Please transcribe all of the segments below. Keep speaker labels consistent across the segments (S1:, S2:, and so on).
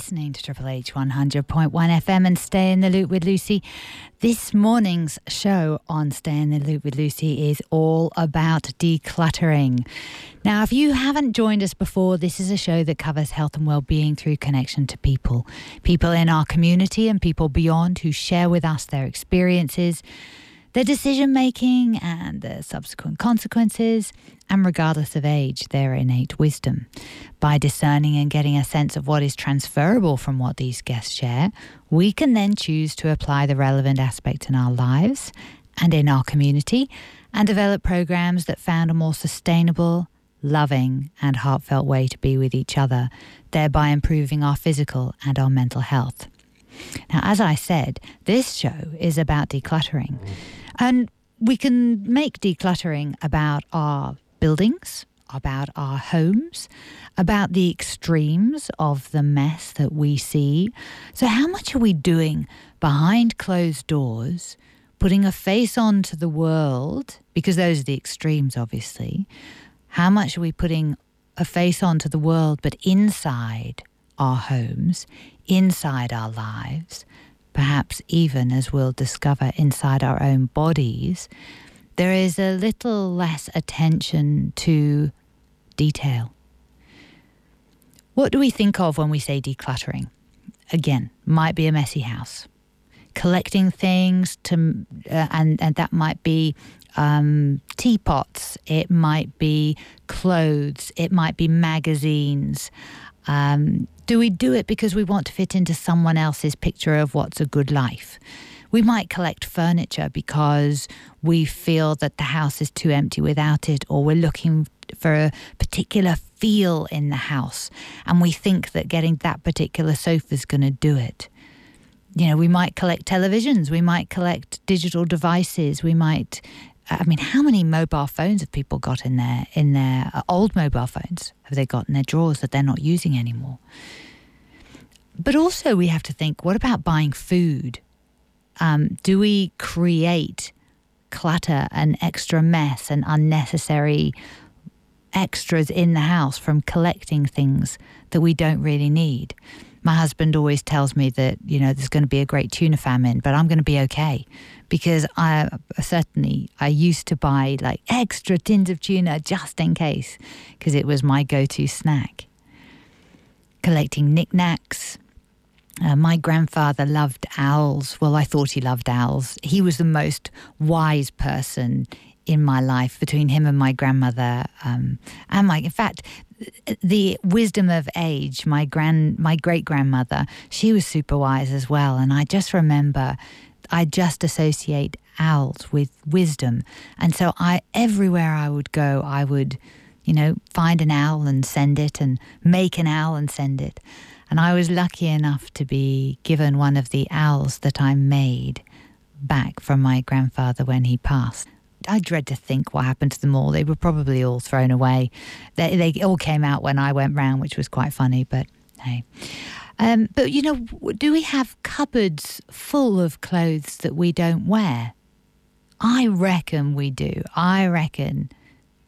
S1: listening to Triple H 100.1 FM and Stay in the Loop with Lucy. This morning's show on Stay in the Loop with Lucy is all about decluttering. Now, if you haven't joined us before, this is a show that covers health and well-being through connection to people, people in our community and people beyond who share with us their experiences their decision making and the subsequent consequences, and regardless of age, their innate wisdom. By discerning and getting a sense of what is transferable from what these guests share, we can then choose to apply the relevant aspects in our lives and in our community and develop programs that found a more sustainable, loving, and heartfelt way to be with each other, thereby improving our physical and our mental health. Now, as I said, this show is about decluttering. And we can make decluttering about our buildings, about our homes, about the extremes of the mess that we see. So, how much are we doing behind closed doors, putting a face on to the world? Because those are the extremes, obviously. How much are we putting a face on to the world, but inside our homes, inside our lives? Perhaps even as we'll discover inside our own bodies, there is a little less attention to detail. What do we think of when we say decluttering? Again, might be a messy house. Collecting things to, uh, and and that might be um, teapots. It might be clothes. It might be magazines. Um, do we do it because we want to fit into someone else's picture of what's a good life? We might collect furniture because we feel that the house is too empty without it, or we're looking for a particular feel in the house, and we think that getting that particular sofa is going to do it. You know, we might collect televisions, we might collect digital devices, we might I mean, how many mobile phones have people got in their in their uh, old mobile phones? Have they got in their drawers that they're not using anymore? But also, we have to think: what about buying food? Um, do we create clutter and extra mess and unnecessary extras in the house from collecting things that we don't really need? my husband always tells me that you know there's going to be a great tuna famine, but I'm going to be okay because I certainly I used to buy like extra tins of tuna just in case because it was my go-to snack. Collecting knickknacks. Uh, my grandfather loved owls. Well, I thought he loved owls. He was the most wise person in my life between him and my grandmother um, and my in fact the wisdom of age, my grand, my great grandmother, she was super wise as well. And I just remember, I just associate owls with wisdom, and so I everywhere I would go, I would, you know, find an owl and send it, and make an owl and send it. And I was lucky enough to be given one of the owls that I made back from my grandfather when he passed. I dread to think what happened to them all. They were probably all thrown away. They, they all came out when I went round, which was quite funny, but hey. Um, but you know, do we have cupboards full of clothes that we don't wear? I reckon we do. I reckon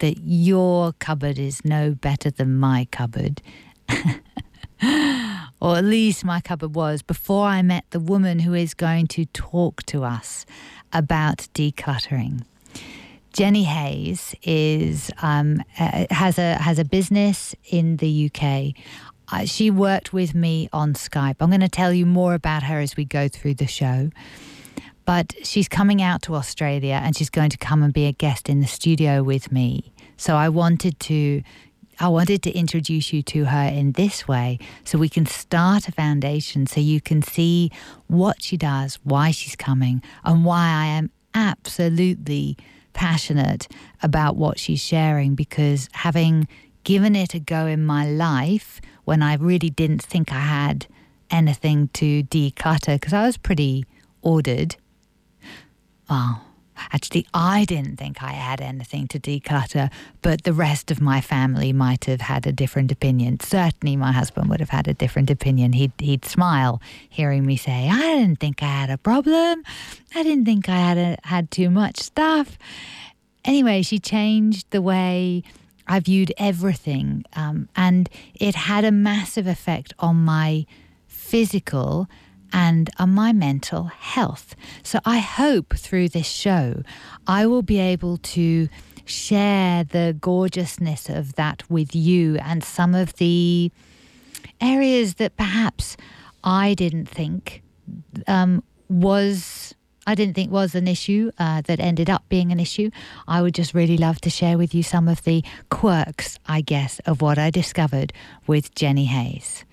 S1: that your cupboard is no better than my cupboard. or at least my cupboard was before I met the woman who is going to talk to us about decluttering. Jenny Hayes is um, uh, has a has a business in the UK. Uh, she worked with me on Skype. I'm going to tell you more about her as we go through the show. But she's coming out to Australia and she's going to come and be a guest in the studio with me. So I wanted to I wanted to introduce you to her in this way so we can start a foundation so you can see what she does, why she's coming, and why I am absolutely passionate about what she's sharing because having given it a go in my life when I really didn't think I had anything to declutter because I was pretty ordered. Well, Actually, I didn't think I had anything to declutter, but the rest of my family might have had a different opinion. Certainly, my husband would have had a different opinion. He'd, he'd smile hearing me say, I didn't think I had a problem. I didn't think I had, a, had too much stuff. Anyway, she changed the way I viewed everything, um, and it had a massive effect on my physical and on my mental health. So I hope through this show I will be able to share the gorgeousness of that with you and some of the areas that perhaps I didn't think um, was I didn't think was an issue uh, that ended up being an issue. I would just really love to share with you some of the quirks, I guess, of what I discovered with Jenny Hayes.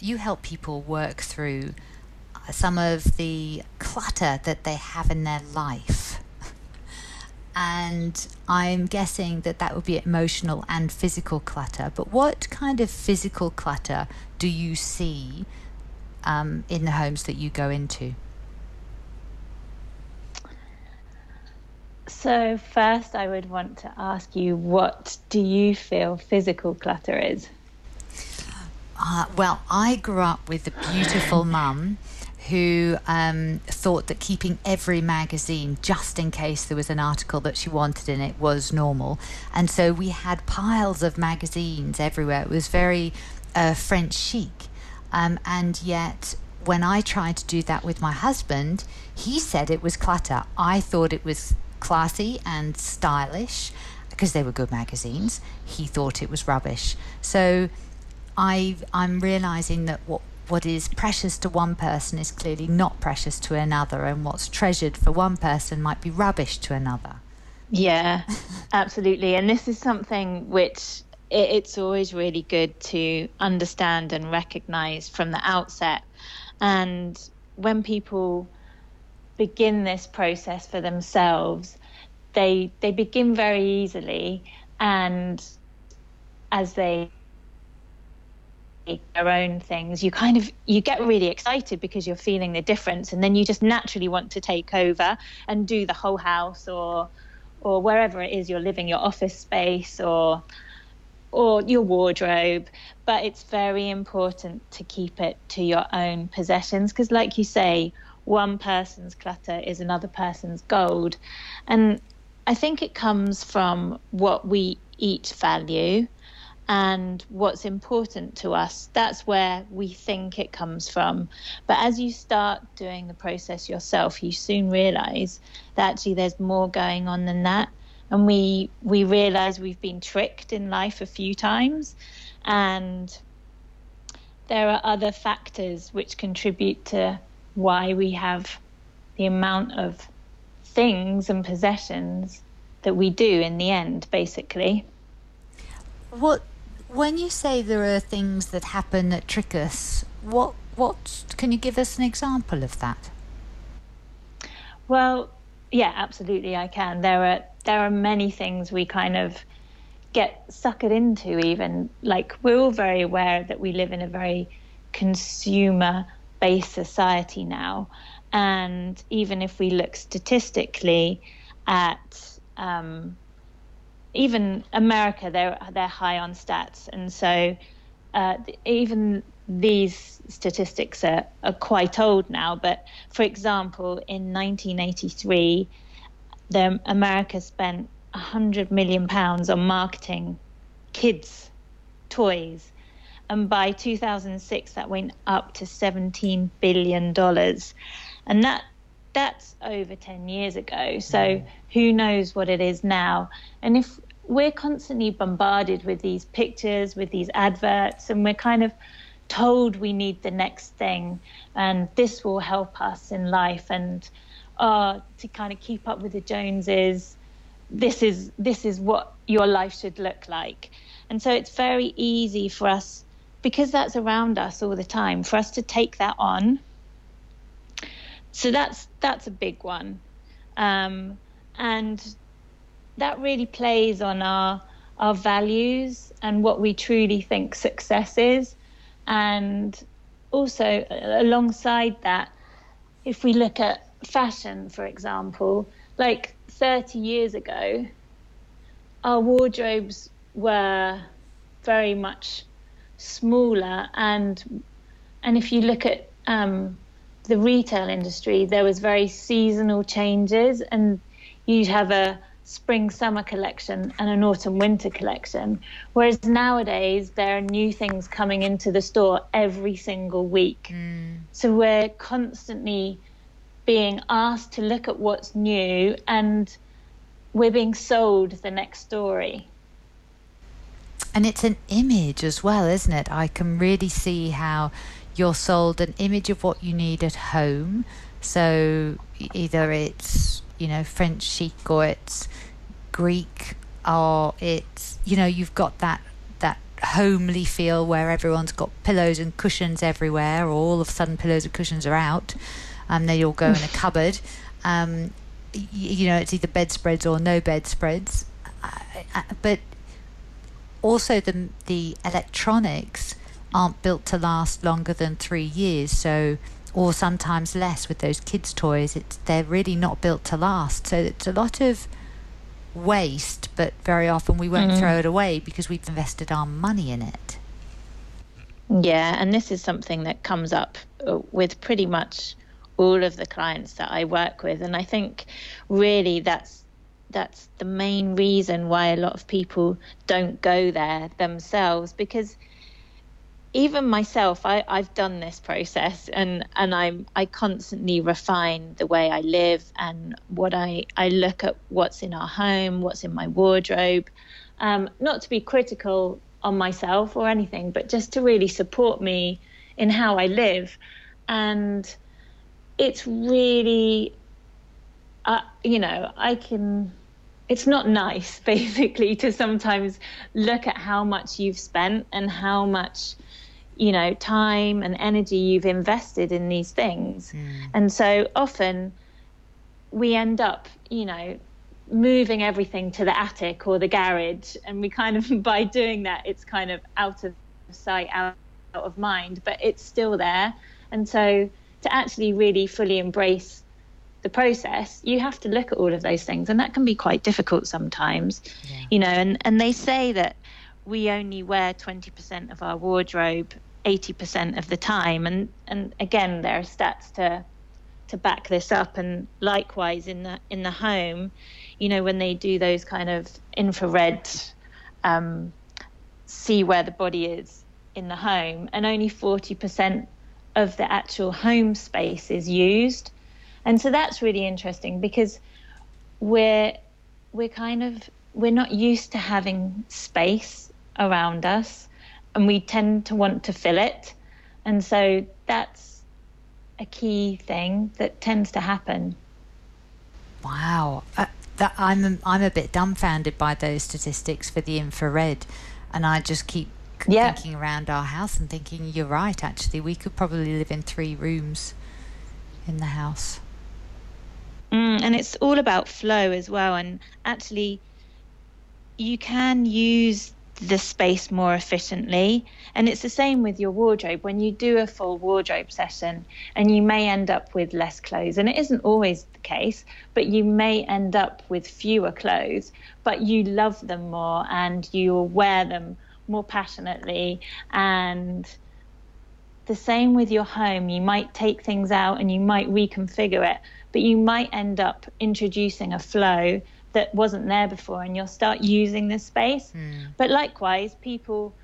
S1: You help people work through uh, some of the clutter that they have in their life. And I'm guessing that that would be emotional and physical clutter. But what kind of physical clutter do you see um, in the homes that you go into?
S2: So, first, I would want to ask you what do you feel physical clutter is?
S1: Uh, well, I grew up with a beautiful mum who um, thought that keeping every magazine just in case there was an article that she wanted in it was normal. And so we had piles of magazines everywhere. It was very uh, French chic. Um, and yet, when I tried to do that with my husband, he said it was clutter. I thought it was classy and stylish because they were good magazines. He thought it was rubbish. So I I'm realizing that what what is precious to one person is clearly not precious to another, and what's treasured for one person might be rubbish to another.
S2: Yeah, absolutely. And this is something which it's always really good to understand and recognize from the outset. And when people begin this process for themselves, they they begin very easily, and as they their own things you kind of you get really excited because you're feeling the difference and then you just naturally want to take over and do the whole house or or wherever it is you're living your office space or or your wardrobe. But it's very important to keep it to your own possessions because like you say one person's clutter is another person's gold and i think it comes from what we each value and what's important to us. That's where we think it comes from. But as you start doing the process yourself, you soon realize that actually there's more going on than that. And we we realize we've been tricked in life a few times and there are other factors which contribute to why we have the amount of things and possessions that we do in the end basically.
S1: What when you say there are things that happen that trick us, what what can you give us an example of that?
S2: Well, yeah, absolutely, I can. There are there are many things we kind of get suckered into. Even like we're all very aware that we live in a very consumer-based society now, and even if we look statistically at um, even America, they're they're high on stats, and so uh, even these statistics are, are quite old now. But for example, in 1983, the America spent 100 million pounds on marketing kids toys, and by 2006 that went up to 17 billion dollars, and that that's over 10 years ago. So mm. who knows what it is now? And if we're constantly bombarded with these pictures, with these adverts, and we're kind of told we need the next thing and this will help us in life and uh, to kind of keep up with the Joneses. This is this is what your life should look like, and so it's very easy for us because that's around us all the time for us to take that on. So that's that's a big one, um, and that really plays on our our values and what we truly think success is and also alongside that if we look at fashion for example like 30 years ago our wardrobes were very much smaller and and if you look at um, the retail industry there was very seasonal changes and you'd have a spring summer collection and an autumn winter collection. Whereas nowadays, there are new things coming into the store every single week. Mm. So we're constantly being asked to look at what's new and we're being sold the next story.
S1: And it's an image as well, isn't it? I can really see how you're sold an image of what you need at home. So either it's, you know, French chic or it's Greek or it's, you know, you've got that that homely feel where everyone's got pillows and cushions everywhere, or all of a sudden pillows and cushions are out, and they all go in a cupboard. Um, you, you know, it's either bedspreads or no bedspreads. but also the the electronics aren't built to last longer than three years. So, or sometimes less with those kids' toys. It's they're really not built to last. So it's a lot of waste, but very often we won't mm. throw it away because we've invested our money in it.
S2: Yeah, and this is something that comes up uh, with pretty much all of the clients that I work with, and I think really that's that's the main reason why a lot of people don't go there themselves because even myself I, i've done this process and and i'm i constantly refine the way i live and what i i look at what's in our home what's in my wardrobe um, not to be critical on myself or anything but just to really support me in how i live. And it's really uh, you know i can it's not nice basically to sometimes look at how much you've spent and how much you know time and energy you've invested in these things mm. and so often we end up you know moving everything to the attic or the garage and we kind of by doing that it's kind of out of sight out, out of mind but it's still there and so to actually really fully embrace the process, you have to look at all of those things, and that can be quite difficult sometimes. Yeah. You know, and and they say that we only wear 20% of our wardrobe 80% of the time, and and again, there are stats to to back this up, and likewise in the in the home, you know, when they do those kind of infrared. Um, see where the body is in the home, and only 40% of the actual home space is used. And so that's really interesting because we're we're kind of we're not used to having space around us and we tend to want to fill it. And so that's a key thing that tends to happen.
S1: Wow. Uh, that I'm a, I'm a bit dumbfounded by those statistics for the infrared and I just keep yeah. thinking around our house and thinking you're right actually we could probably live in three rooms in the house
S2: Mm, and it's all about flow as well. And actually, you can use the space more efficiently. And it's the same with your wardrobe. When you do a full wardrobe session, and you may end up with less clothes, and it isn't always the case, but you may end up with fewer clothes, but you love them more and you wear them more passionately. And the same with your home. You might take things out and you might reconfigure it, but you might end up introducing a flow that wasn't there before and you'll start using this space. Mm. But likewise, people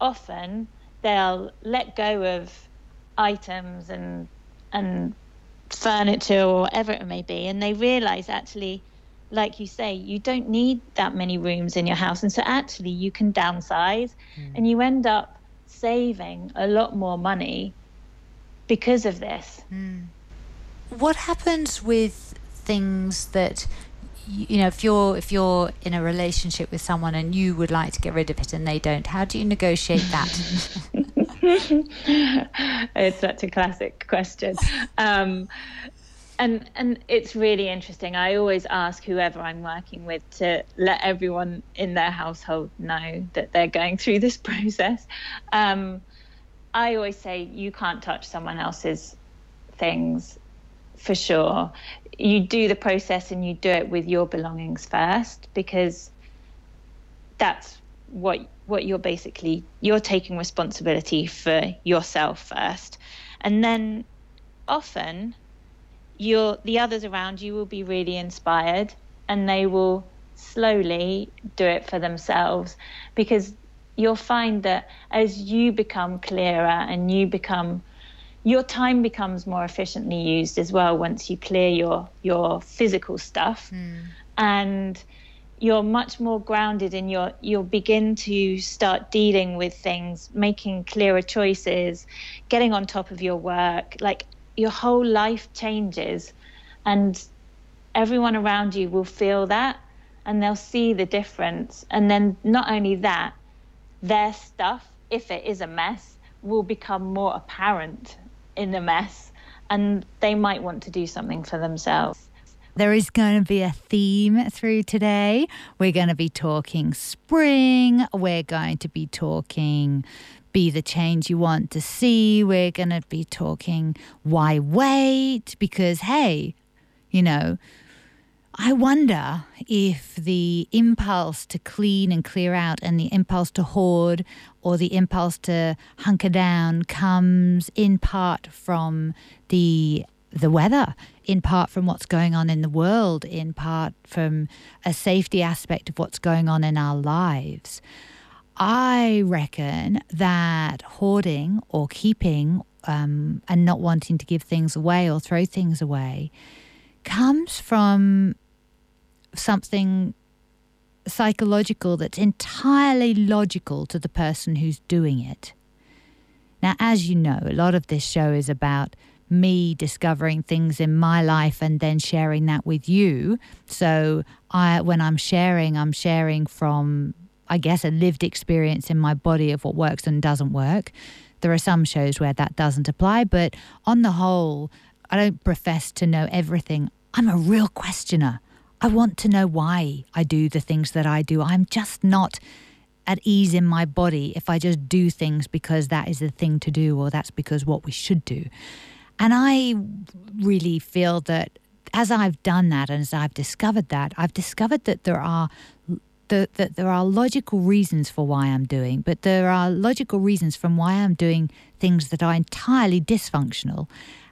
S2: often they'll let go of items and and furniture or whatever it may be and they realize actually like you say you don't need that many rooms in your house and so actually you can downsize mm. and you end up saving a lot more money because of this.
S1: Mm what happens with things that you know if you're if you're in a relationship with someone and you would like to get rid of it and they don't how do you negotiate that?
S2: It's such a classic question. Um, and and it's really interesting. I always ask whoever i'm working with to let everyone in their household know that they're going through this process. Um, i always say you can't touch someone else's things for sure. You do the process and you do it with your belongings first because that's what what you're basically you're taking responsibility for yourself first. And then often you're the others around you will be really inspired and they will slowly do it for themselves because you'll find that as you become clearer and you become your time becomes more efficiently used as well once you clear your your physical stuff. Mm. and you're much more grounded in your you'll begin to start dealing with things making clearer choices getting on top of your work. Like your whole life changes and everyone around you will feel that and they'll see the difference. And then not only that their stuff if it is a mess will become more apparent in the mess and they might want to do something for themselves
S1: there is going to be a theme through today. We're going to be talking spring. We're going to be talking be the change you want to see. We're going to be talking why wait? Because, hey, you know, I wonder if the impulse to clean and clear out and the impulse to hoard or the impulse to hunker down comes in part from the the weather, in part from what's going on in the world, in part from a safety aspect of what's going on in our lives. I reckon that hoarding or keeping um, and not wanting to give things away or throw things away comes from something psychological that's entirely logical to the person who's doing it. Now, as you know, a lot of this show is about me discovering things in my life and then sharing that with you. So I when I'm sharing, I'm sharing from I guess a lived experience in my body of what works and doesn't work. There are some shows where that doesn't apply, but on the whole, I don't profess to know everything. I'm a real questioner. I want to know why I do the things that I do. I'm just not at ease in my body if I just do things because that is the thing to do or that's because what we should do. And I really feel that as I've done that and as I've discovered that, I've discovered that there are the, that there are logical reasons for why I'm doing, but there are logical reasons from why I'm doing things that are entirely dysfunctional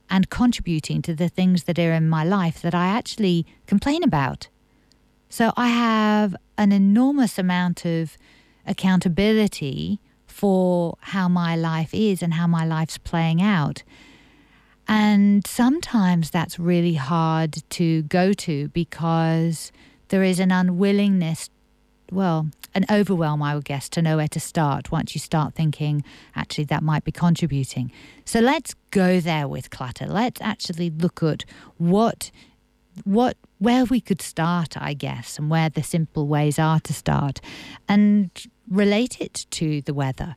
S1: and contributing to the things that are in my life that I actually complain about. So I have an enormous amount of accountability for how my life is and how my life's playing out. And sometimes that's really hard to go to because there is an unwillingness, well, an overwhelm, I would guess, to know where to start once you start thinking, actually, that might be contributing. So let's go there with clutter. Let's actually look at what, what, where we could start, I guess, and where the simple ways are to start, and relate it to the weather.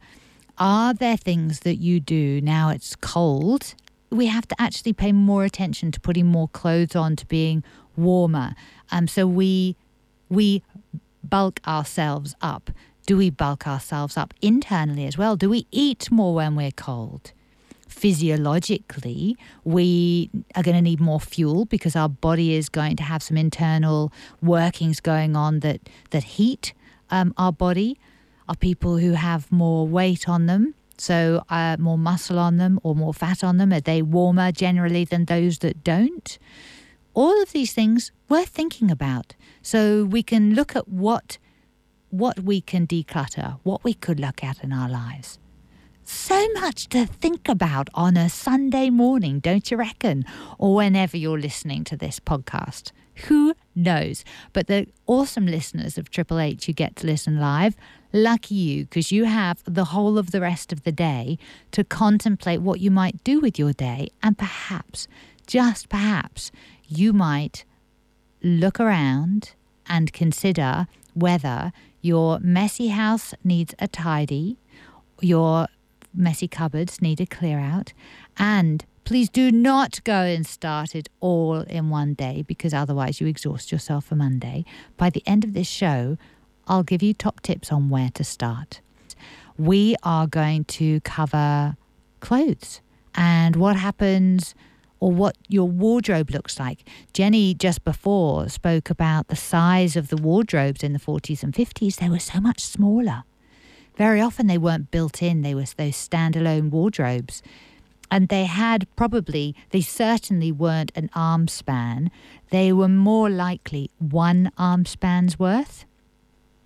S1: Are there things that you do now it's cold we have to actually pay more attention to putting more clothes on, to being warmer. Um, so we we bulk ourselves up. Do we bulk ourselves up internally as well? Do we eat more when we're cold? Physiologically, we are going to need more fuel because our body is going to have some internal workings going on that that heat um, our body. Are people who have more weight on them so, uh, more muscle on them or more fat on them? Are they warmer generally than those that don't? All of these things worth thinking about. So we can look at what what we can declutter, what we could look at in our lives. So much to think about on a Sunday morning, don't you reckon? Or whenever you're listening to this podcast. Who knows? But the awesome listeners of Triple H who get to listen live, lucky you, because you have the whole of the rest of the day to contemplate what you might do with your day. And perhaps, just perhaps, you might look around and consider whether your messy house needs a tidy, your messy cupboards need a clear out, and Please do not go and start it all in one day because otherwise you exhaust yourself for Monday. By the end of this show, I'll give you top tips on where to start. We are going to cover clothes and what happens or what your wardrobe looks like. Jenny just before spoke about the size of the wardrobes in the 40s and 50s. They were so much smaller. Very often they weren't built in, they were those standalone wardrobes and they had probably, they certainly weren't an arm span. They were more likely one arm span's worth.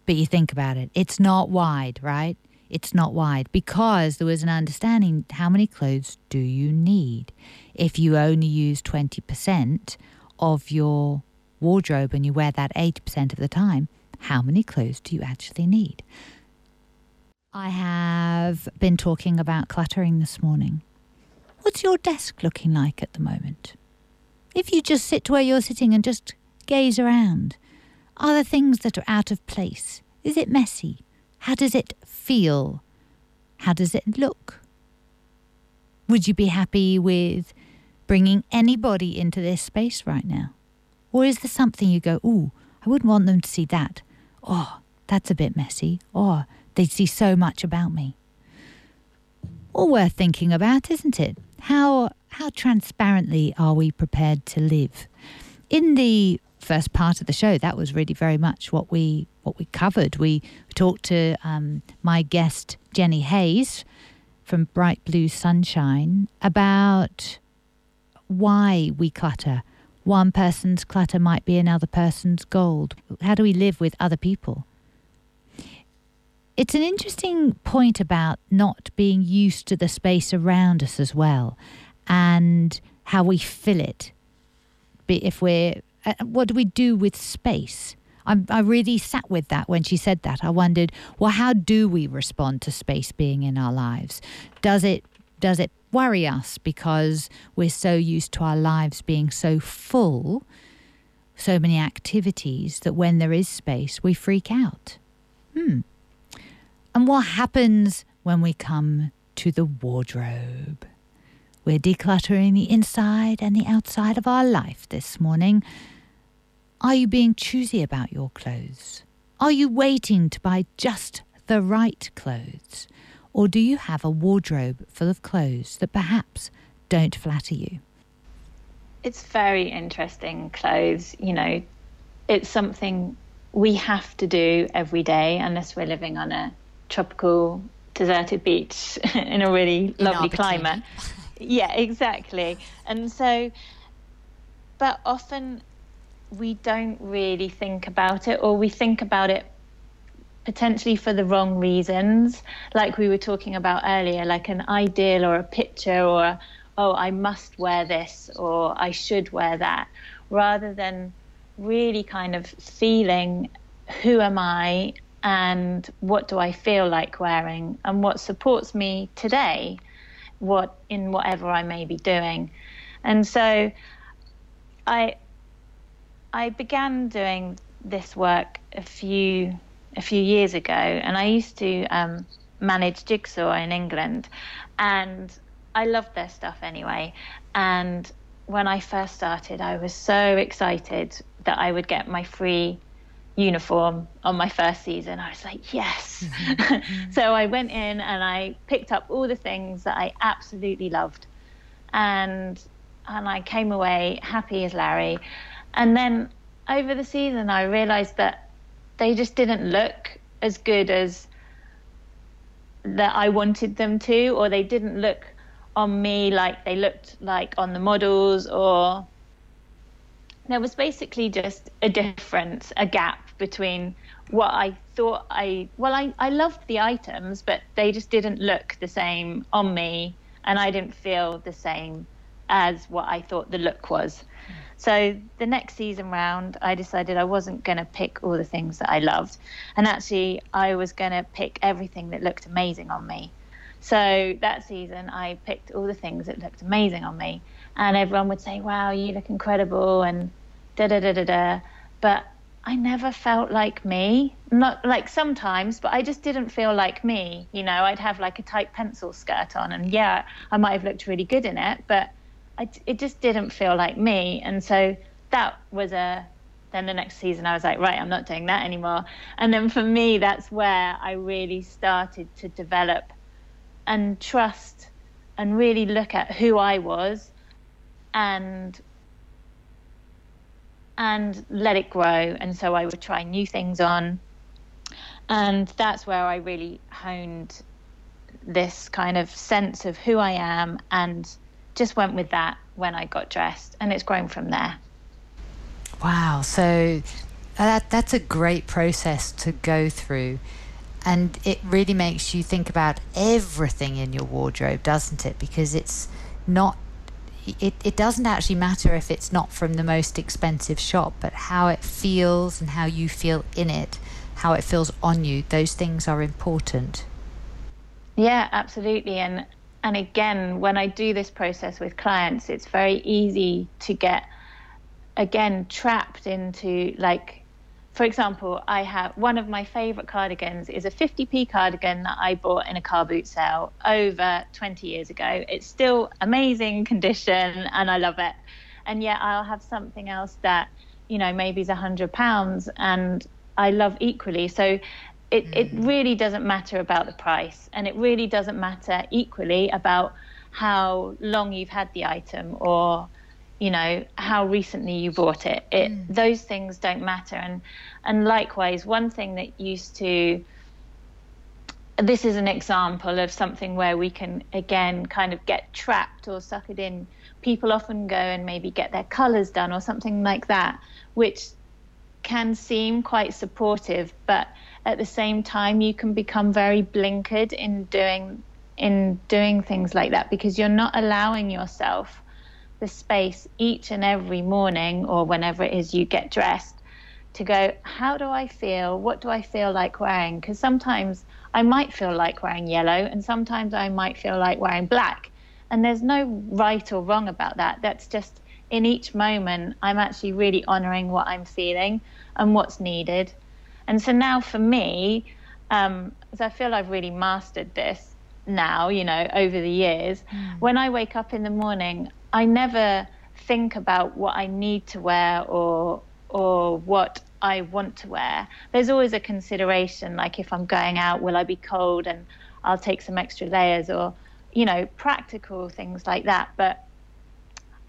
S1: But you think about it, it's not wide, right? It's not wide because there was an understanding how many clothes do you need? If you only use 20% of your wardrobe and you wear that 80% of the time, how many clothes do you actually need? I have been talking about cluttering this morning. What's your desk looking like at the moment? If you just sit where you're sitting and just gaze around, are there things that are out of place? Is it messy? How does it feel? How does it look? Would you be happy with bringing anybody into this space right now? Or is there something you go, ooh, I wouldn't want them to see that. Oh, that's a bit messy. Oh, or they'd see so much about me. All worth thinking about, isn't it? how how transparently are we prepared to live? In the first part of the show, that was really very much what we what we covered. We talked to um, my guest Jenny Hayes from Bright Blue Sunshine about why we clutter. One person's clutter might be another person's gold. How do we live with other people? It's an interesting point about not being used to the space around us as well and how we fill it. If we're, uh, what do we do with space? I, I really sat with that when she said that. I wondered, well, how do we respond to space being in our lives? Does it does it worry us because we're so used to our lives being so full, so many activities that when there is space, we freak out? Hmm. And what happens when we come to the wardrobe? We're decluttering the inside and the outside of our life this morning. Are you being choosy about your clothes? Are you waiting to buy just the right clothes? Or do you have a wardrobe full of clothes that perhaps don't flatter you?
S2: It's very interesting, clothes. You know, it's something we have to do every day unless we're living on a tropical deserted beach in a really in lovely climate. yeah, exactly. And so, but often we don't really think about it, or we think about it potentially for the wrong reasons, like we were talking about earlier, like an ideal or a picture, or oh, I must wear this, or I should wear that, rather than really kind of feeling who am I and what do I feel like wearing and what supports me today, what in whatever I may be doing. And so I I began doing this work a few a few years ago, and I used to um, manage Jigsaw in England, and I loved their stuff anyway. And when I first started, I was so excited that I would get my free uniform on my first season. I was like, yes. Mm-hmm. so I went in and I picked up all the things that I absolutely loved. And and I came away happy as Larry. And then over the season I realized that they just didn't look as good as that I wanted them to or they didn't look on me like they looked like on the models or there was basically just a difference, a gap between what I thought I well I, I loved the items but they just didn't look the same on me and I didn't feel the same as what I thought the look was. So the next season round I decided I wasn't going to pick all the things that I loved and actually I was going to pick everything that looked amazing on me. So that season I picked all the things that looked amazing on me and everyone would say wow you look incredible and da da da da da but I never felt like me. Not like sometimes, but I just didn't feel like me. You know, I'd have like a tight pencil skirt on, and yeah, I might have looked really good in it, but I, it just didn't feel like me. And so that was a. Then the next season, I was like, right, I'm not doing that anymore. And then for me, that's where I really started to develop and trust and really look at who I was and and let it grow. And so I would try new things on. And that's where I really honed this kind of sense of who I am and just went with that when I got dressed. And it's grown from there.
S1: Wow. So uh, that, that's a great process to go through. And it really makes you think about everything in your wardrobe, doesn't it? Because it's not it, it doesn't actually matter if it's not from the most expensive shop, but how it feels and how you feel in it, how it feels on you, those things are important.
S2: Yeah, absolutely. And and again, when I do this process with clients, it's very easy to get again trapped into like for example, I have one of my favorite cardigans is a 50p cardigan that I bought in a car boot sale over 20 years ago. It's still amazing condition and I love it. And yet I'll have something else that, you know, maybe is hundred pounds and I love equally. So it, mm. it really doesn't matter about the price and it really doesn't matter equally about how long you've had the item or you know how recently you bought it it mm. those things don't matter and and likewise one thing that used to this is an example of something where we can again kind of get trapped or suck it in people often go and maybe get their colors done or something like that which can seem quite supportive but at the same time you can become very blinkered in doing in doing things like that because you're not allowing yourself the space each and every morning or whenever it is you get dressed to go, how do I feel? What do I feel like wearing? Because sometimes I might feel like wearing yellow and sometimes I might feel like wearing black. And there's no right or wrong about that. That's just in each moment, I'm actually really honoring what I'm feeling and what's needed. And so now for me, um, as I feel I've really mastered this now, you know, over the years, mm. when I wake up in the morning, I never think about what I need to wear or or what I want to wear. There's always a consideration, like if I'm going out, will I be cold and I'll take some extra layers or, you know, practical things like that. But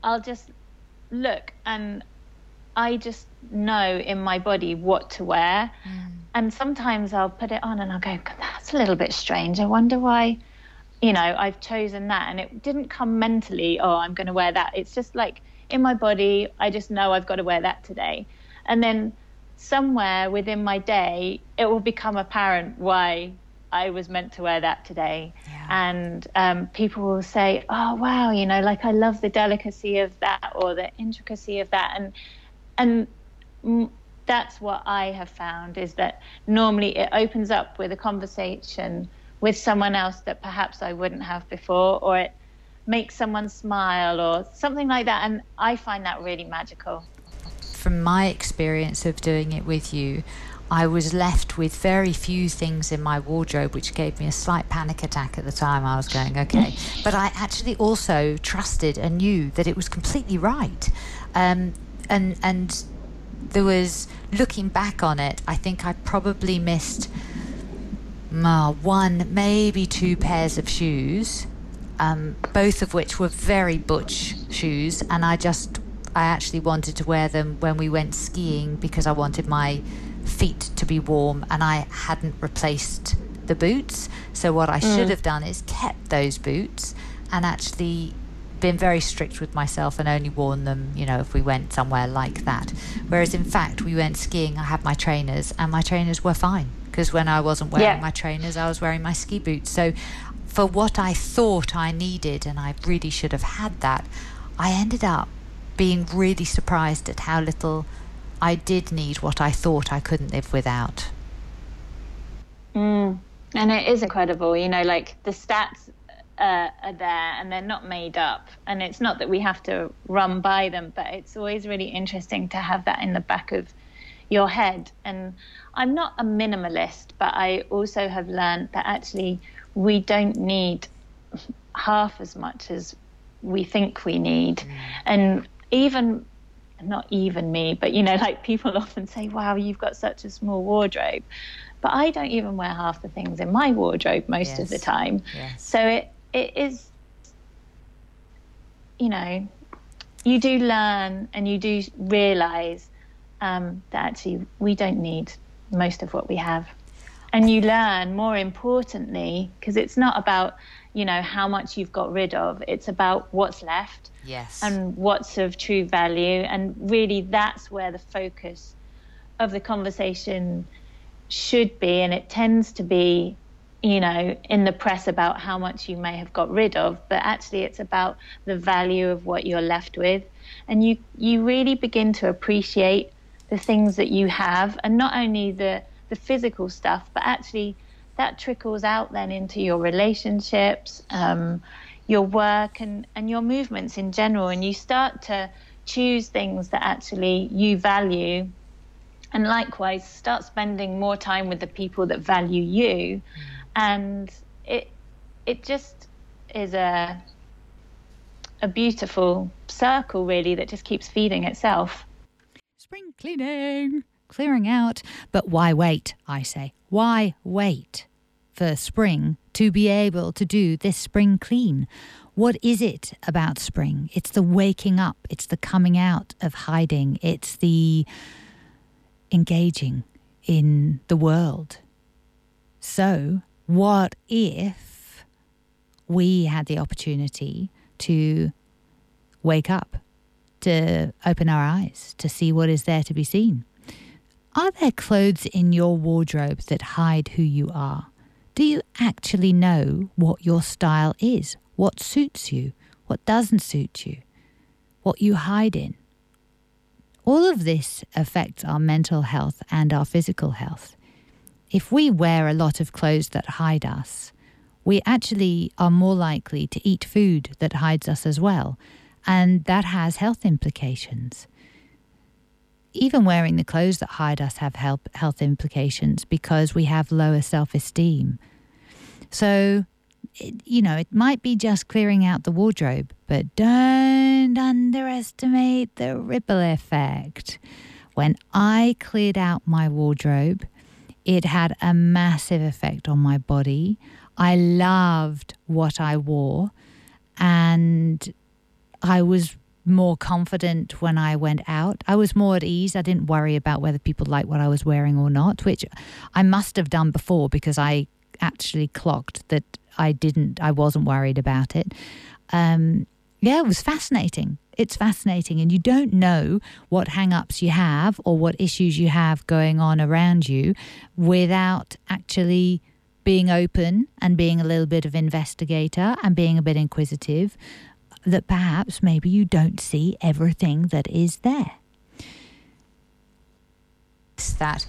S2: I'll just look and I just know in my body what to wear. Mm. And sometimes I'll put it on and I'll go, that's a little bit strange. I wonder why you know, I've chosen that. And it didn't come mentally, oh, I'm going to wear that. It's just like in my body, I just know I've got to wear that today. And then somewhere within my day, it will become apparent why I was meant to wear that today. Yeah. And um, people will say, oh, wow, you know, like I love the delicacy of that or the intricacy of that. And, and, that's what I have found is that normally it opens up with a conversation with someone else that perhaps I wouldn't have before, or it makes someone smile, or something like that. And I find that really magical.
S1: From my experience of doing it with you, I was left with very few things in my wardrobe, which gave me a slight panic attack at the time. I was going, okay. But I actually also trusted and knew that it was completely right. Um, and, and there was, looking back on it, I think I probably missed uh, one, maybe two pairs of shoes, um, both of which were very butch shoes, and I just I actually wanted to wear them when we went skiing because I wanted my feet to be warm, and I hadn't replaced the boots. So what I mm. should have done is kept those boots and actually been very strict with myself and only worn them, you know, if we went somewhere like that. Whereas in fact, we went skiing, I had my trainers, and my trainers were fine because when I wasn't wearing yeah. my trainers, I was wearing my ski boots. So, for what I thought I needed, and I really should have had that, I ended up being really surprised at how little I did need what I thought I couldn't live without.
S2: Mm. And it is incredible, you know, like the stats uh, are there and they're not made up. And it's not that we have to run by them, but it's always really interesting to have that in the back of your head. And I'm not a minimalist, but I also have learned that actually we don't need half as much as we think we need. Mm. And even not even me, but you know, like people often say, wow, you've got such a small wardrobe. But I don't even wear half the things in my wardrobe most yes. of the time. Yes. So it, it is, you know, you do learn and you do realize um, that actually we don't need most of what we have. and you learn more importantly because it's not about you know how much you've got rid of. It's about what's left
S1: yes.
S2: and what's of true value. And really that's where the focus of the conversation should be. And it tends to be you know in the press about how much you may have got rid of but actually it's about the value of what you're left with and you you really begin to appreciate the things that you have and not only the the physical stuff but actually that trickles out then into your relationships um, your work and and your movements in general and you start to choose things that actually you value and likewise start spending more time with the people that value you mm. And it it just is a a beautiful circle really that just keeps feeding itself.
S1: Spring cleaning clearing out. But why wait i say? Why wait for spring to be able to do this spring clean? What is it about spring? It's the waking up. It's the coming out of hiding. It's the engaging in the world. So, what if we had the opportunity to wake up, to open our eyes, to see what is there to be seen? Are there clothes in your wardrobe that hide who you are? Do you actually know what your style is? What suits you? What doesn't suit you? What you hide in? All of this affects our mental health and our physical health. If we wear a lot of clothes that hide us, we actually are more likely to eat food that hides us as well, and that has health implications. Even wearing the clothes that hide us have health implications because we have lower self esteem. So it, you know, it might be just clearing out the wardrobe, but don't underestimate the ripple effect. When I cleared out my wardrobe, it had a massive effect on my body. I loved what I wore, and I was more confident when I went out. I was more at ease. I didn't worry about whether people liked what I was wearing or not, which I must have done before because I actually clocked that I didn't, I wasn't worried about it. Um, yeah, it was fascinating. It's fascinating, and you don't know what hang ups you have or what issues you have going on around you without actually being open and being a little bit of investigator and being a bit inquisitive that perhaps maybe you don't see everything that is there. That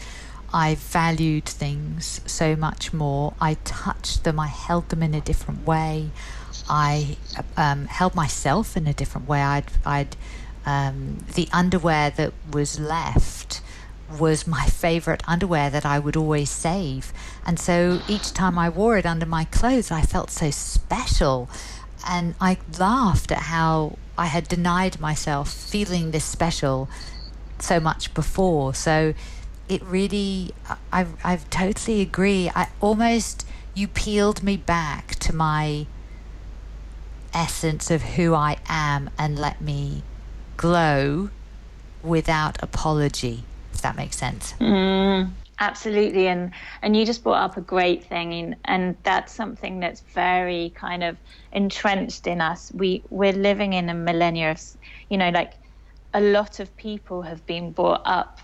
S1: I valued things so much more. I touched them, I held them in a different way. I um, held myself in a different way. I'd, I'd um, the underwear that was left was my favorite underwear that I would always save. And so each time I wore it under my clothes, I felt so special. And I laughed at how I had denied myself feeling this special so much before. So it really, I, I totally agree. I almost, you peeled me back to my essence of who I am and let me glow without apology, if that makes sense.
S2: Mm, absolutely. And, and you just brought up a great thing. And, and that's something that's very kind of entrenched in us. We, we're living in a millennia of, you know, like a lot of people have been brought up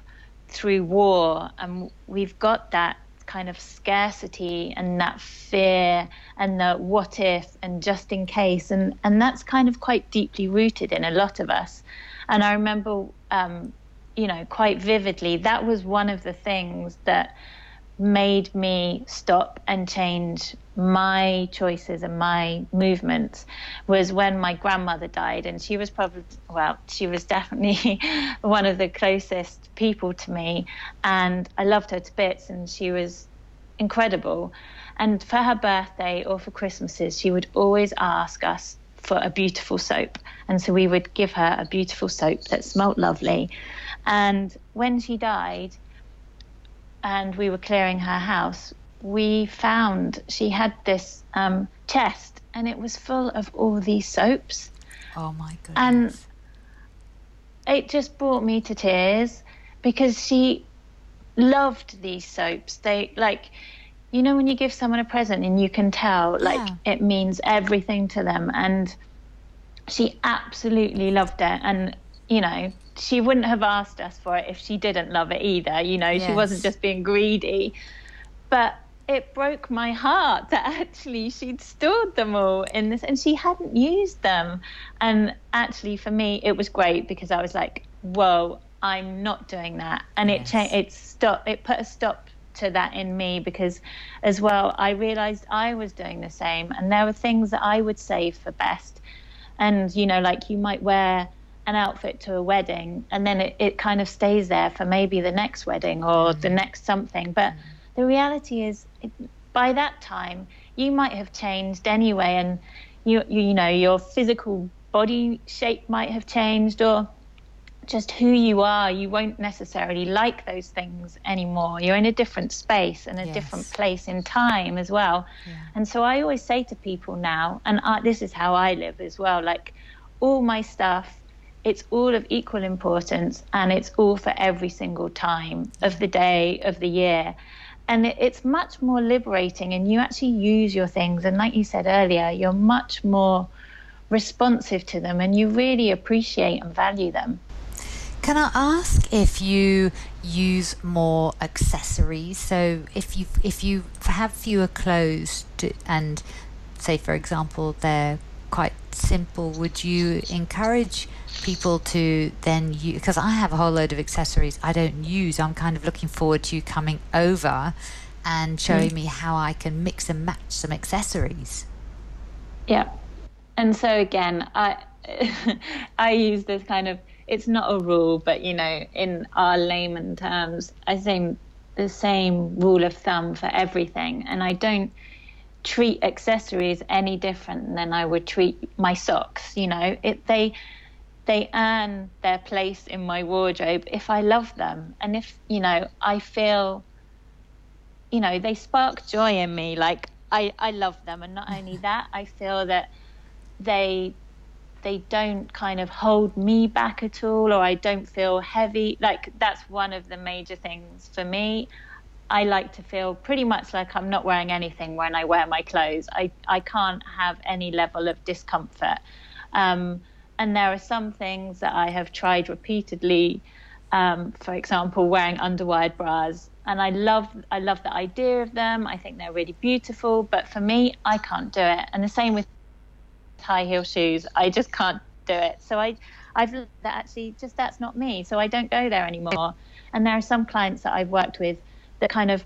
S2: through war, and we've got that kind of scarcity and that fear and the what if and just in case. And and that's kind of quite deeply rooted in a lot of us. And i remember um, you know quite vividly that was one of the things that made me stop and change my choices and my movements was when my grandmother died and she was probably well she was definitely one of the closest people to me and I loved her to bits and she was incredible. And for her birthday or for Christmases she would always ask us for a beautiful soap and so we would give her a beautiful soap that smelt lovely. And when she died and we were clearing her house, we found she had this um, chest and it was full of all these soaps.
S1: Oh my goodness.
S2: And it just brought me to tears because she loved these soaps. They like you know when you give someone a present and you can tell like yeah. it means everything to them and she absolutely loved it and you know she wouldn't have asked us for it if she didn't love it either you know yes. she wasn't just being greedy but it broke my heart that actually she'd stored them all in this and she hadn't used them and actually for me it was great because i was like whoa i'm not doing that and yes. it changed it stopped it put a stop to that in me because as well I realized I was doing the same and there were things that I would save for best and you know like you might wear an outfit to a wedding and then it, it kind of stays there for maybe the next wedding or mm. the next something but mm. The reality is it, by that time you might have changed anyway and you, you you know your physical body shape might have changed or just who you are, you won't necessarily like those things anymore. You're in a different space and a yes. different place in time as well. Yeah. And so I always say to people now, and I, this is how I live as well like, all my stuff, it's all of equal importance and it's all for every single time of the day, of the year. And it's much more liberating, and you actually use your things. And like you said earlier, you're much more responsive to them and you really appreciate and value them.
S1: Can I ask if you use more accessories? So if you if you have fewer clothes to, and say for example they're quite simple, would you encourage people to then use because I have a whole load of accessories I don't use. I'm kind of looking forward to you coming over and showing mm. me how I can mix and match some accessories.
S2: Yeah. And so again, I I use this kind of it's not a rule, but you know, in our layman terms, I say the same rule of thumb for everything. And I don't treat accessories any different than I would treat my socks. You know, it they they earn their place in my wardrobe if I love them and if you know I feel you know they spark joy in me like I I love them and not only that I feel that they they don't kind of hold me back at all or I don't feel heavy. Like that's one of the major things for me. I like to feel pretty much like I'm not wearing anything when I wear my clothes. I, I can't have any level of discomfort. Um, and there are some things that I have tried repeatedly. Um, for example, wearing underwired bras, and I love I love the idea of them. I think they're really beautiful, but for me, I can't do it. And the same with high heel shoes. I just can't do it. So I, I've that actually just that's not me. So I don't go there anymore. And there are some clients that I've worked with that kind of,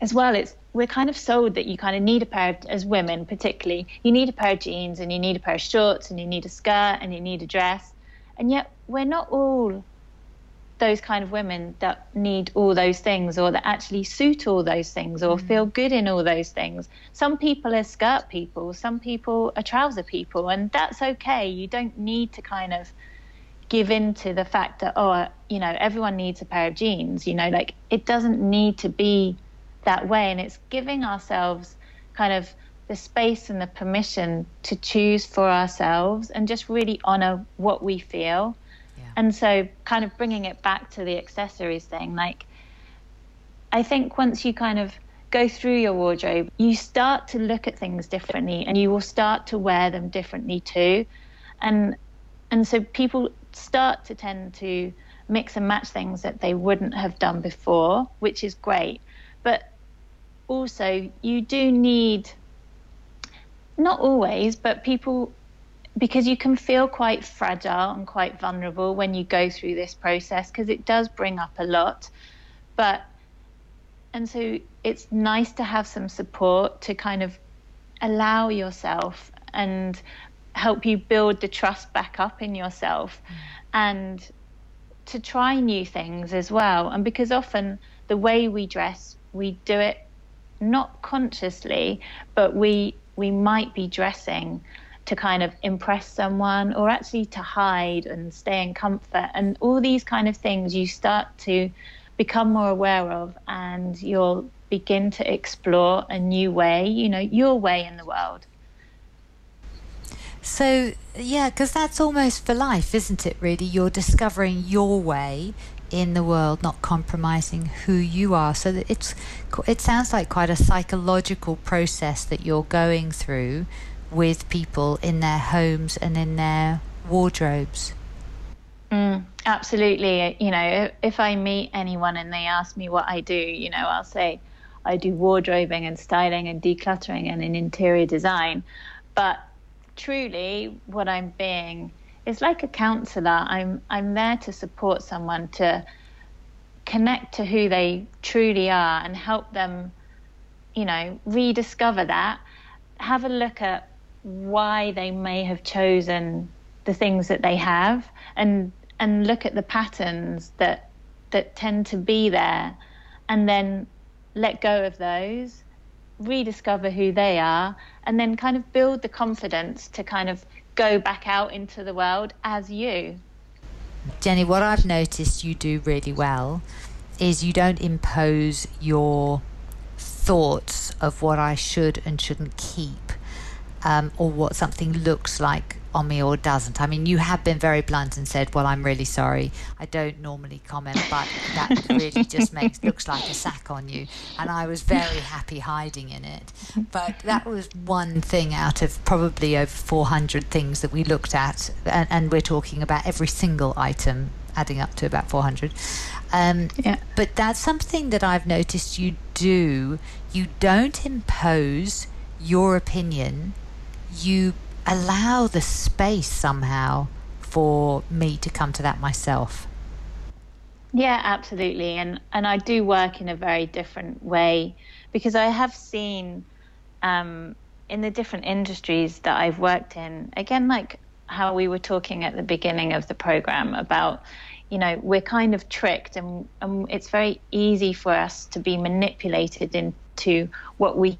S2: as well, it's we're kind of sold that you kind of need a pair of, as women particularly, you need a pair of jeans and you need a pair of shorts and you need a skirt and you need a dress. And yet we're not all those kind of women that need all those things or that actually suit all those things or mm. feel good in all those things. Some people are skirt people, some people are trouser people, and that's okay. You don't need to kind of give in to the fact that, oh, you know, everyone needs a pair of jeans. You know, like it doesn't need to be that way. And it's giving ourselves kind of the space and the permission to choose for ourselves and just really honor what we feel and so, kind of bringing it back to the accessories thing, like, I think once you kind of go through your wardrobe, you start to look at things differently and you will start to wear them differently too. And and so people start to tend to mix and match things that they wouldn't have done before, which is great. But also you do need not always, but people because you can feel quite fragile and quite vulnerable when you go through this process because it does bring up a lot. But, and so it's nice to have some support to kind of allow yourself and help you build the trust back up in yourself mm. and to try new things as well. And because often the way we dress, we do it not consciously, but we we might be dressing to kind of impress someone or actually to hide and stay in comfort. And all these kind of things you start to become more aware of and you'll begin to explore a new way, you know, your way in the world.
S1: So, yeah, because that's almost for life, isn't it, really? You're discovering your way in the world, not compromising who you are. So it's, it sounds like quite a psychological process that you're going through with people in their homes and in their wardrobes.
S2: Mm, absolutely. You know, if I meet anyone and they ask me what I do, you know, I'll say I do wardrobing and styling and decluttering and in interior design. But truly, what I'm being is like a counselor. I'm I'm there to support someone to connect to who they truly are and help them, you know, rediscover that. Have a look at why they may have chosen the things that they have and and look at the patterns that that tend to be there and then let go of those rediscover who they are and then kind of build the confidence to kind of go back out into the world as you.
S1: Jenny what i've noticed you do really well is you don't impose your thoughts of what i should and shouldn't keep um, or what something looks like on me or doesn't. I mean, you have been very blunt and said, "Well, I'm really sorry. I don't normally comment, but that really just makes looks like a sack on you." And I was very happy hiding in it. But that was one thing out of probably over 400 things that we looked at, and, and we're talking about every single item adding up to about 400. Um, yeah. But that's something that I've noticed you do. You don't impose your opinion. You allow the space somehow for me to come to that myself.
S2: Yeah, absolutely. And and I do work in a very different way because I have seen um, in the different industries that I've worked in, again, like how we were talking at the beginning of the program about, you know, we're kind of tricked and, and it's very easy for us to be manipulated into what we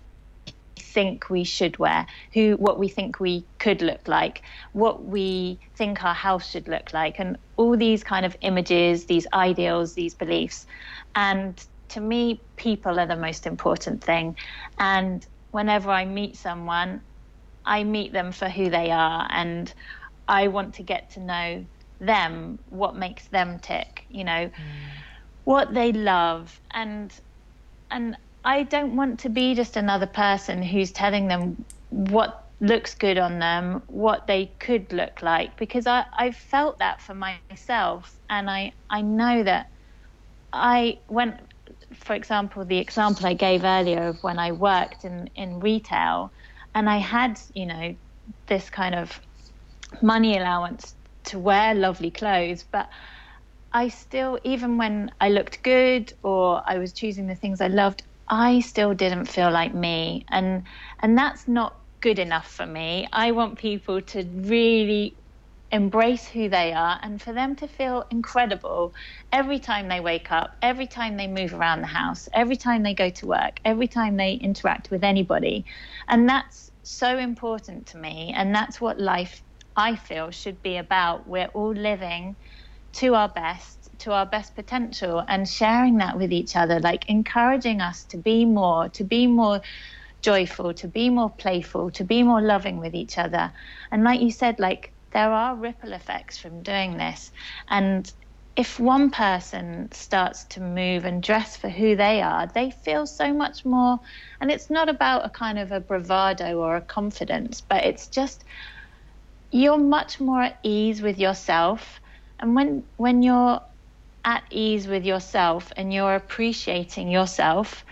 S2: think we should wear, who what we think we could look like, what we think our house should look like, and all these kind of images, these ideals, these beliefs. And to me, people are the most important thing. And whenever I meet someone, I meet them for who they are, and I want to get to know them, what makes them tick, you know, mm. what they love, and and I don't want to be just another person who's telling them what looks good on them, what they could look like, because I, I've felt that for myself. And I, I know that I went, for example, the example I gave earlier of when I worked in, in retail and I had, you know, this kind of money allowance to wear lovely clothes, but I still, even when I looked good or I was choosing the things I loved, I still didn't feel like me and and that's not good enough for me. I want people to really embrace who they are and for them to feel incredible every time they wake up, every time they move around the house, every time they go to work, every time they interact with anybody. And that's so important to me and that's what life I feel should be about. We're all living to our best to our best potential and sharing that with each other, like encouraging us to be more, to be more joyful, to be more playful, to be more loving with each other. And like you said, like there are ripple effects from doing this. And if one person starts to move and dress for who they are, they feel so much more. And it's not about a kind of a bravado or a confidence, but it's just you're much more at ease with yourself. And when when you're at ease with yourself and you're appreciating yourself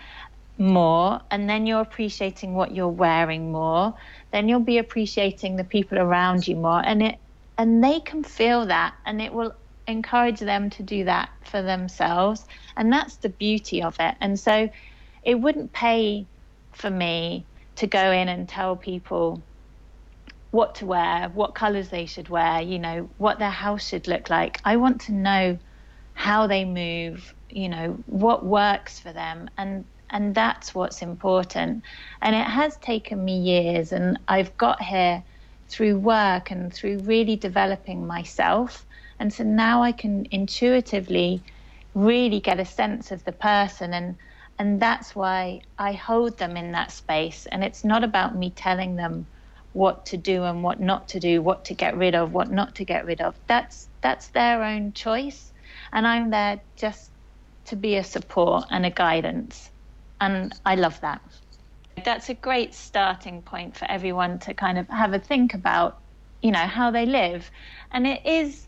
S2: more and then you're appreciating what you're wearing more then you'll be appreciating the people around you more. And it and they can feel that and it will encourage them to do that for themselves. And that's the beauty of it. And so it wouldn't pay for me to go in and tell people what to wear what colors they should wear you know what their house should look like i want to know how they move, you know, what works for them. And and that's what's important. And it has taken me years and I've got here through work and through really developing myself. And so now I can intuitively really get a sense of the person and and that's why I hold them in that space and it's not about me telling them what to do and what not to do, what to get rid of, what not to get rid of. That's that's their own choice, and I'm there just to be a support and a guidance, and I love that. That's a great starting point for everyone to kind of have a think about, you know, how they live, and it is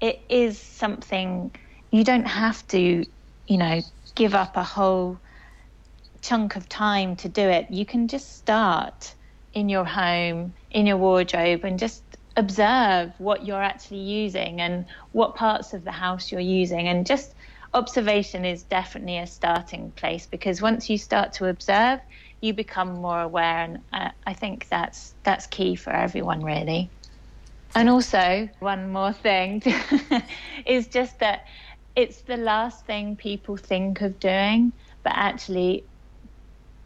S2: it is something you don't have to, you know, give up a whole chunk of time to do it. You can just start in your home, in your wardrobe, and just observe what you're actually using and what parts of the house you're using. And just observation is definitely a starting place because once you start to observe, you become more aware. And uh, I think that's that's key for everyone, really. And also, one more thing is just that it's the last thing people think of doing, but actually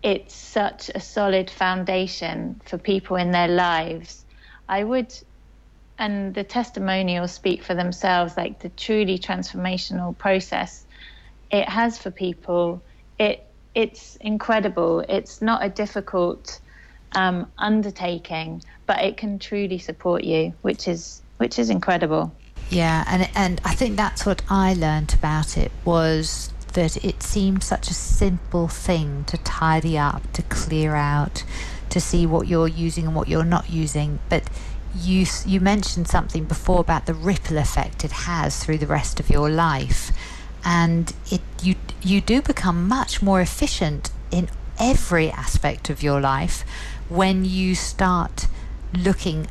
S2: it's such a solid foundation for people in their lives. I would, and the testimonials speak for themselves, like the truly transformational process it has for people. It it's incredible. It's not a difficult um, undertaking, but it can truly support you, which is which is incredible.
S1: Yeah, and and I think that's what I learned about it was that it seemed such a simple thing to tidy up, to clear out, to see what you're using and what you're not using. But you you mentioned something before about the ripple effect it has through the rest of your life, and it you you do become much more efficient in every aspect of your life when you start looking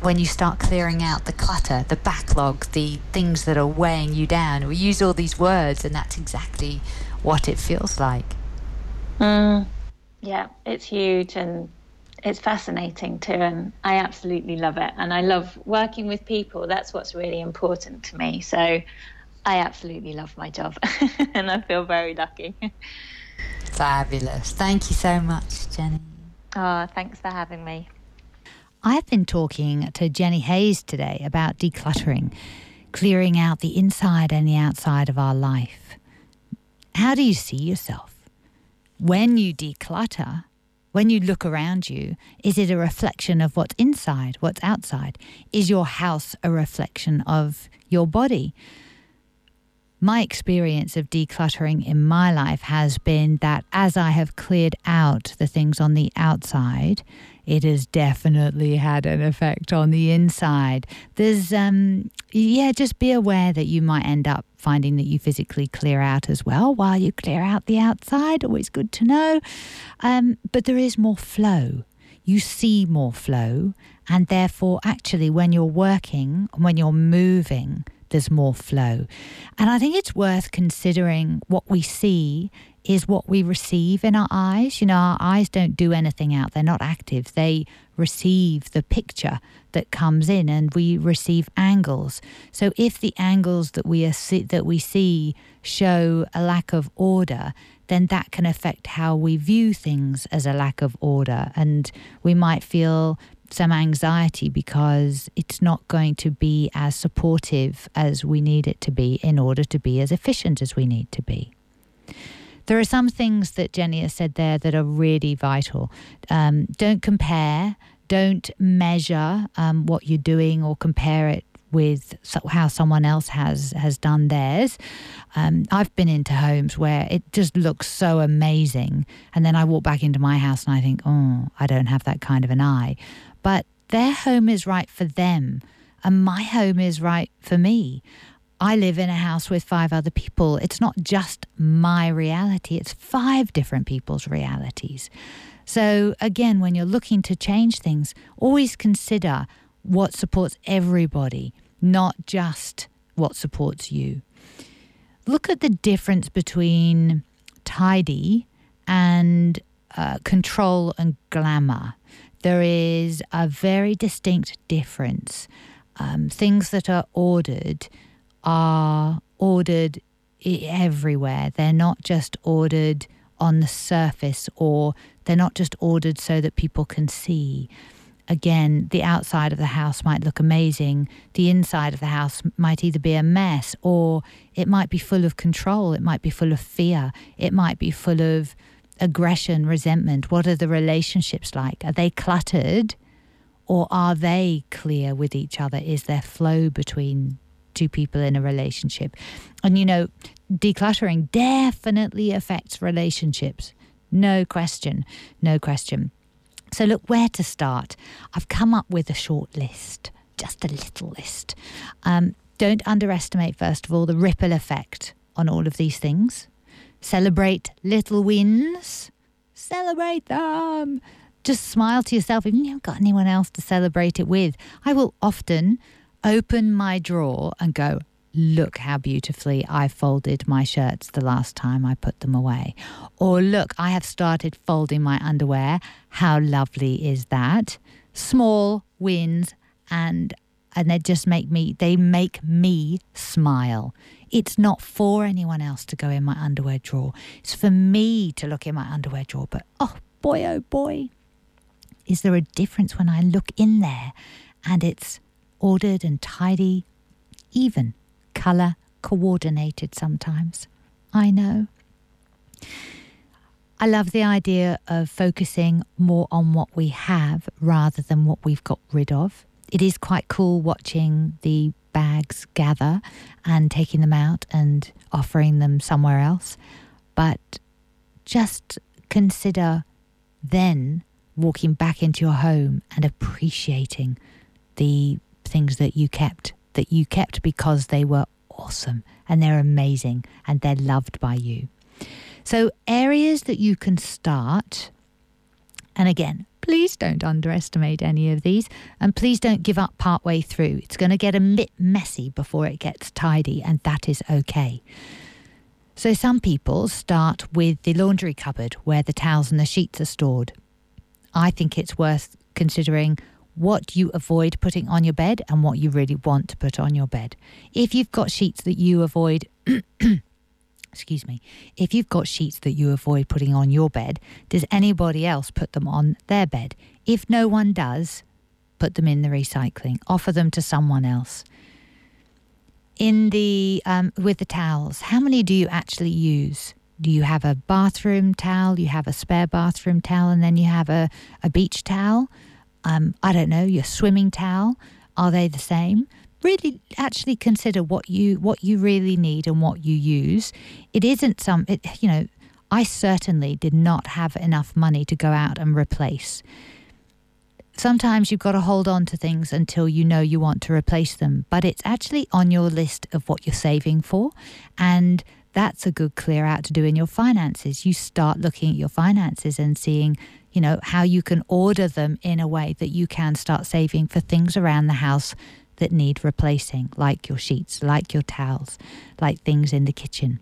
S1: when you start clearing out the clutter, the backlog, the things that are weighing you down. We use all these words, and that's exactly what it feels like.
S2: Mm, yeah, it's huge and it's fascinating too. And I absolutely love it. And I love working with people. That's what's really important to me. So I absolutely love my job, and I feel very lucky.
S1: Fabulous. Thank you so much, Jenny.
S2: Oh, thanks for having me.
S1: I've been talking to Jenny Hayes today about decluttering, clearing out the inside and the outside of our life. How do you see yourself? When you declutter, when you look around you, is it a reflection of what's inside, what's outside? Is your house a reflection of your body? My experience of decluttering in my life has been that as I have cleared out the things on the outside, it has definitely had an effect on the inside. There's, um, yeah, just be aware that you might end up finding that you physically clear out as well while you clear out the outside. Always good to know. Um, but there is more flow. You see more flow, and therefore, actually, when you're working, when you're moving, there's more flow. And I think it's worth considering what we see is what we receive in our eyes. You know, our eyes don't do anything out, they're not active. They receive the picture that comes in and we receive angles. So if the angles that we are that we see show a lack of order, then that can affect how we view things as a lack of order and we might feel some anxiety because it's not going to be as supportive as we need it to be in order to be as efficient as we need to be. There are some things that Jenny has said there that are really vital. Um, don't compare, don't measure um, what you're doing or compare it with how someone else has has done theirs. Um, I've been into homes where it just looks so amazing, and then I walk back into my house and I think, oh, I don't have that kind of an eye. But their home is right for them, and my home is right for me. I live in a house with five other people. It's not just my reality, it's five different people's realities. So, again, when you're looking to change things, always consider what supports everybody, not just what supports you. Look at the difference between tidy and uh, control and glamour. There is a very distinct difference. Um, things that are ordered are ordered everywhere. They're not just ordered on the surface or they're not just ordered so that people can see. Again, the outside of the house might look amazing. The inside of the house might either be a mess or it might be full of control. It might be full of fear. It might be full of aggression, resentment. What are the relationships like? Are they cluttered Or are they clear with each other? Is there flow between two people in a relationship? And you know, decluttering definitely affects relationships. No question. No question. So, look, where to start? I've come up with a short list, just a little list. Um, don't underestimate, first of all, the ripple effect on all of these things. Celebrate little wins. Celebrate them. Just smile to yourself, even if you haven't got anyone else to celebrate it with. I will often open my drawer and go, Look how beautifully I folded my shirts the last time I put them away. Or look, I have started folding my underwear. How lovely is that? Small wins and and they just make me they make me smile. It's not for anyone else to go in my underwear drawer. It's for me to look in my underwear drawer. But oh boy, oh boy, is there a difference when I look in there and it's ordered and tidy, even colour coordinated sometimes. I know. I love the idea of focusing more on what we have rather than what we've got rid of. It is quite cool watching the bags gather and taking them out and offering them somewhere else. But just consider then walking back into your home and appreciating the things that you kept, that you kept because they were awesome and they're amazing and they're loved by you. So, areas that you can start, and again, please don't underestimate any of these, and please don't give up partway through. It's going to get a bit messy before it gets tidy, and that is okay. So, some people start with the laundry cupboard where the towels and the sheets are stored. I think it's worth considering what you avoid putting on your bed and what you really want to put on your bed. If you've got sheets that you avoid, excuse me, if you've got sheets that you avoid putting on your bed, does anybody else put them on their bed? If no one does, put them in the recycling, offer them to someone else. In the um, with the towels, how many do you actually use? Do you have a bathroom towel? You have a spare bathroom towel, and then you have a, a beach towel um, I don't know, your swimming towel, are they the same? Really, actually consider what you what you really need and what you use. It isn't some, it, you know. I certainly did not have enough money to go out and replace. Sometimes you've got to hold on to things until you know you want to replace them, but it's actually on your list of what you're saving for. And that's a good clear out to do in your finances. You start looking at your finances and seeing you know, how you can order them in a way that you can start saving for things around the house that need replacing, like your sheets, like your towels, like things in the kitchen.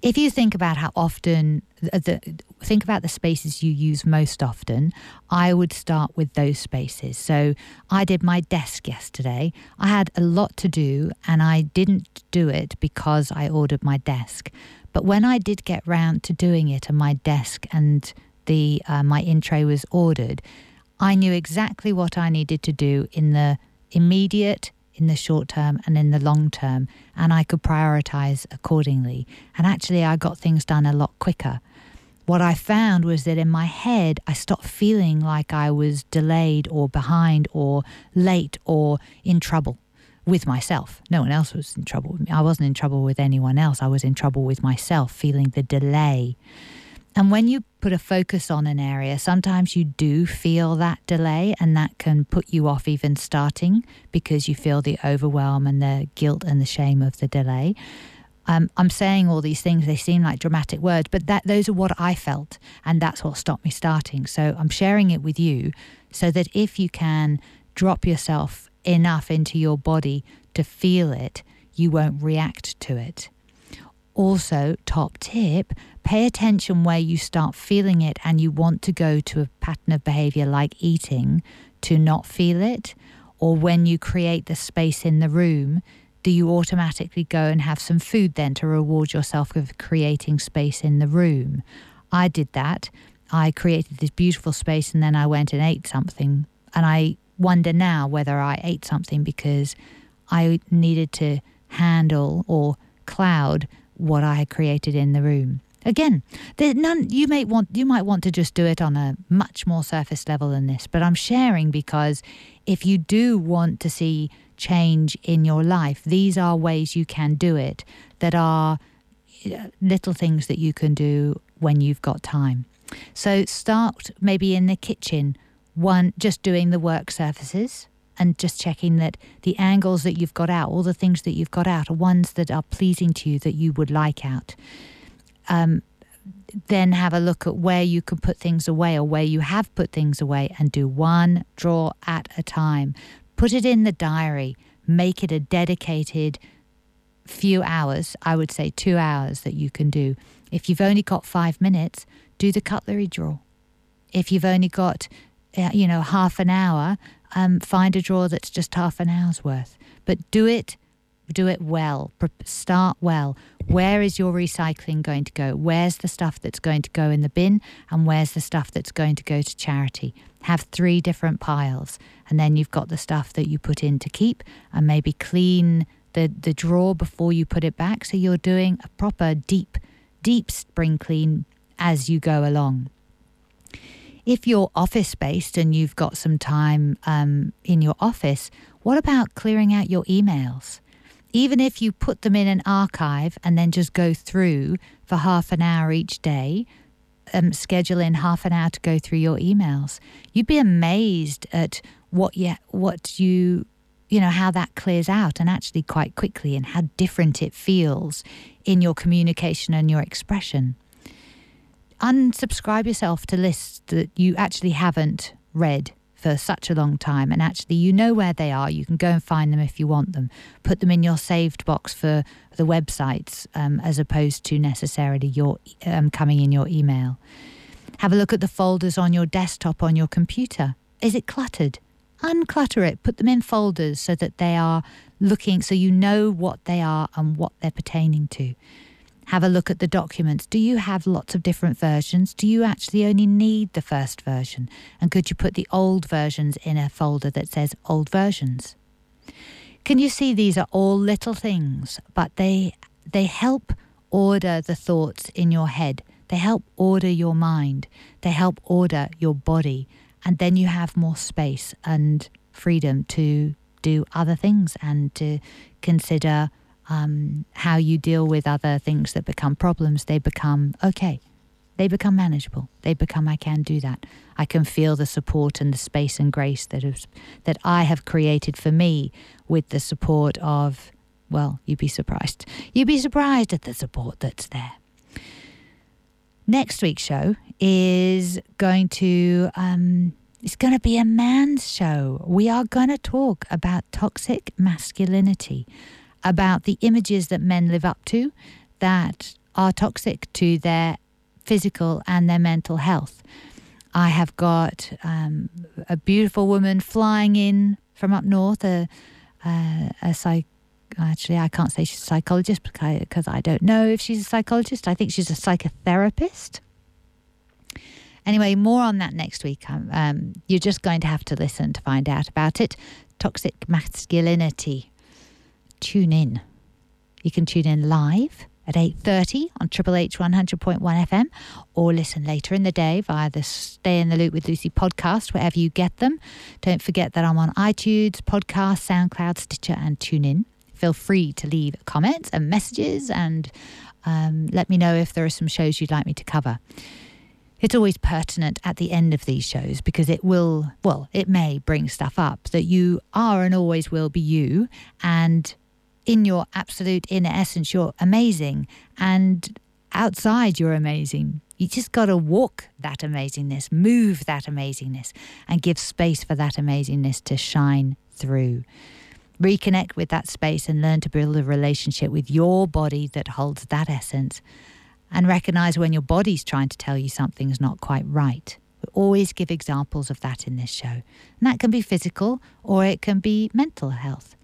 S1: If you think about how often, the, think about the spaces you use most often, I would start with those spaces. So I did my desk yesterday. I had a lot to do and I didn't do it because I ordered my desk. But when I did get round to doing it and my desk and the uh, my intro was ordered, I knew exactly what I needed to do in the immediate, in the short term, and in the long term, and I could prioritize accordingly. And actually, I got things done a lot quicker. What I found was that in my head, I stopped feeling like I was delayed or behind or late or in trouble with myself. No one else was in trouble with me. I wasn't in trouble with anyone else. I was in trouble with myself, feeling the delay. And when you put a focus on an area, sometimes you do feel that delay, and that can put you off even starting because you feel the overwhelm and the guilt and the shame of the delay. Um, I'm saying all these things, they seem like dramatic words, but that those are what I felt, and that's what stopped me starting. So I'm sharing it with you so that if you can drop yourself enough into your body to feel it, you won't react to it. Also, top tip pay attention where you start feeling it and you want to go to a pattern of behavior like eating to not feel it, or when you create the space in the room, do you automatically go and have some food then to reward yourself for creating space in the room? I did that. I created this beautiful space and then I went and ate something. And I wonder now whether I ate something because I needed to handle or cloud what I had created in the room. Again, none. You may want you might want to just do it on a much more surface level than this, but I'm sharing because if you do want to see change in your life, these are ways you can do it that are little things that you can do when you've got time. So start maybe in the kitchen, one just doing the work surfaces and just checking that the angles that you've got out, all the things that you've got out, are ones that are pleasing to you that you would like out um, then have a look at where you can put things away or where you have put things away and do one drawer at a time. Put it in the diary, make it a dedicated few hours, I would say two hours that you can do. If you've only got five minutes, do the cutlery drawer. If you've only got, uh, you know, half an hour, um, find a drawer that's just half an hour's worth. But do it do it well. Start well. Where is your recycling going to go? Where's the stuff that's going to go in the bin? And where's the stuff that's going to go to charity? Have three different piles. And then you've got the stuff that you put in to keep and maybe clean the, the drawer before you put it back. So you're doing a proper deep, deep spring clean as you go along. If you're office based and you've got some time um, in your office, what about clearing out your emails? Even if you put them in an archive and then just go through for half an hour each day, um, schedule in half an hour to go through your emails, you'd be amazed at what you, what you, you know, how that clears out and actually quite quickly and how different it feels in your communication and your expression. Unsubscribe yourself to lists that you actually haven't read for such a long time. And actually, you know where they are. You can go and find them if you want them. Put them in your saved box for the websites um, as opposed to necessarily your um, coming in your email. Have a look at the folders on your desktop on your computer. Is it cluttered? Unclutter it. Put them in folders so that they are looking, so you know what they are and what they're pertaining to have a look at the documents. Do you have lots of different versions? Do you actually only need the first version? And could you put the old versions in a folder that says old versions? Can you see these are all little things, but they they help order the thoughts in your head. They help order your mind. They help order your body. And then you have more space and freedom to do other things and to consider um, how you deal with other things that become problems, they become okay. They become manageable. They become I can do that. I can feel the support and the space and grace that is that I have created for me with the support of well, you'd be surprised. You'd be surprised at the support that's there. Next week's show is going to um, it's going to be a man's show. We are going to talk about toxic masculinity about the images that men live up to that are toxic to their physical and their mental health. I have got um, a beautiful woman flying in from up north, a, a, a psych. Actually, I can't say she's a psychologist because I don't know if she's a psychologist. I think she's a psychotherapist. Anyway, more on that next week. Um, um you're just going to have to listen to find out about it. Toxic masculinity tune in. You can tune in live at 8.30 on Triple H 100.1 FM or listen later in the day via the Stay in the Loop with Lucy podcast, wherever you get them. Don't forget that I'm on iTunes, podcast, SoundCloud, Stitcher and TuneIn. Feel free to leave comments and messages and um, let me know if there are some shows you'd like me to cover. It's always pertinent at the end of these shows because it will, well, it may bring stuff up that you are and always will be you and in your absolute inner essence, you're amazing. And outside, you're amazing. You just got to walk that amazingness, move that amazingness, and give space for that amazingness to shine through. Reconnect with that space and learn to build a relationship with your body that holds that essence. And recognize when your body's trying to tell you something's not quite right. We always give examples of that in this show. And that can be physical or it can be mental health.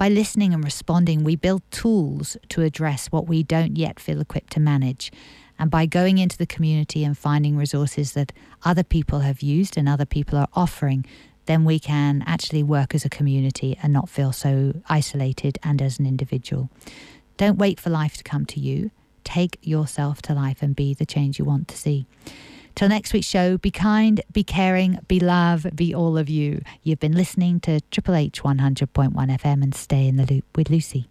S1: By listening and responding, we build tools to address what we don't yet feel equipped to manage. And by going into the community and finding resources that other people have used and other people are offering, then we can actually work as a community and not feel so isolated and as an individual. Don't wait for life to come to you. take yourself to life and be the change you want to see. Till next week's show, be kind, be caring, be love, be all of you. You've been listening to Triple H 100.1 FM and stay in the loop with Lucy.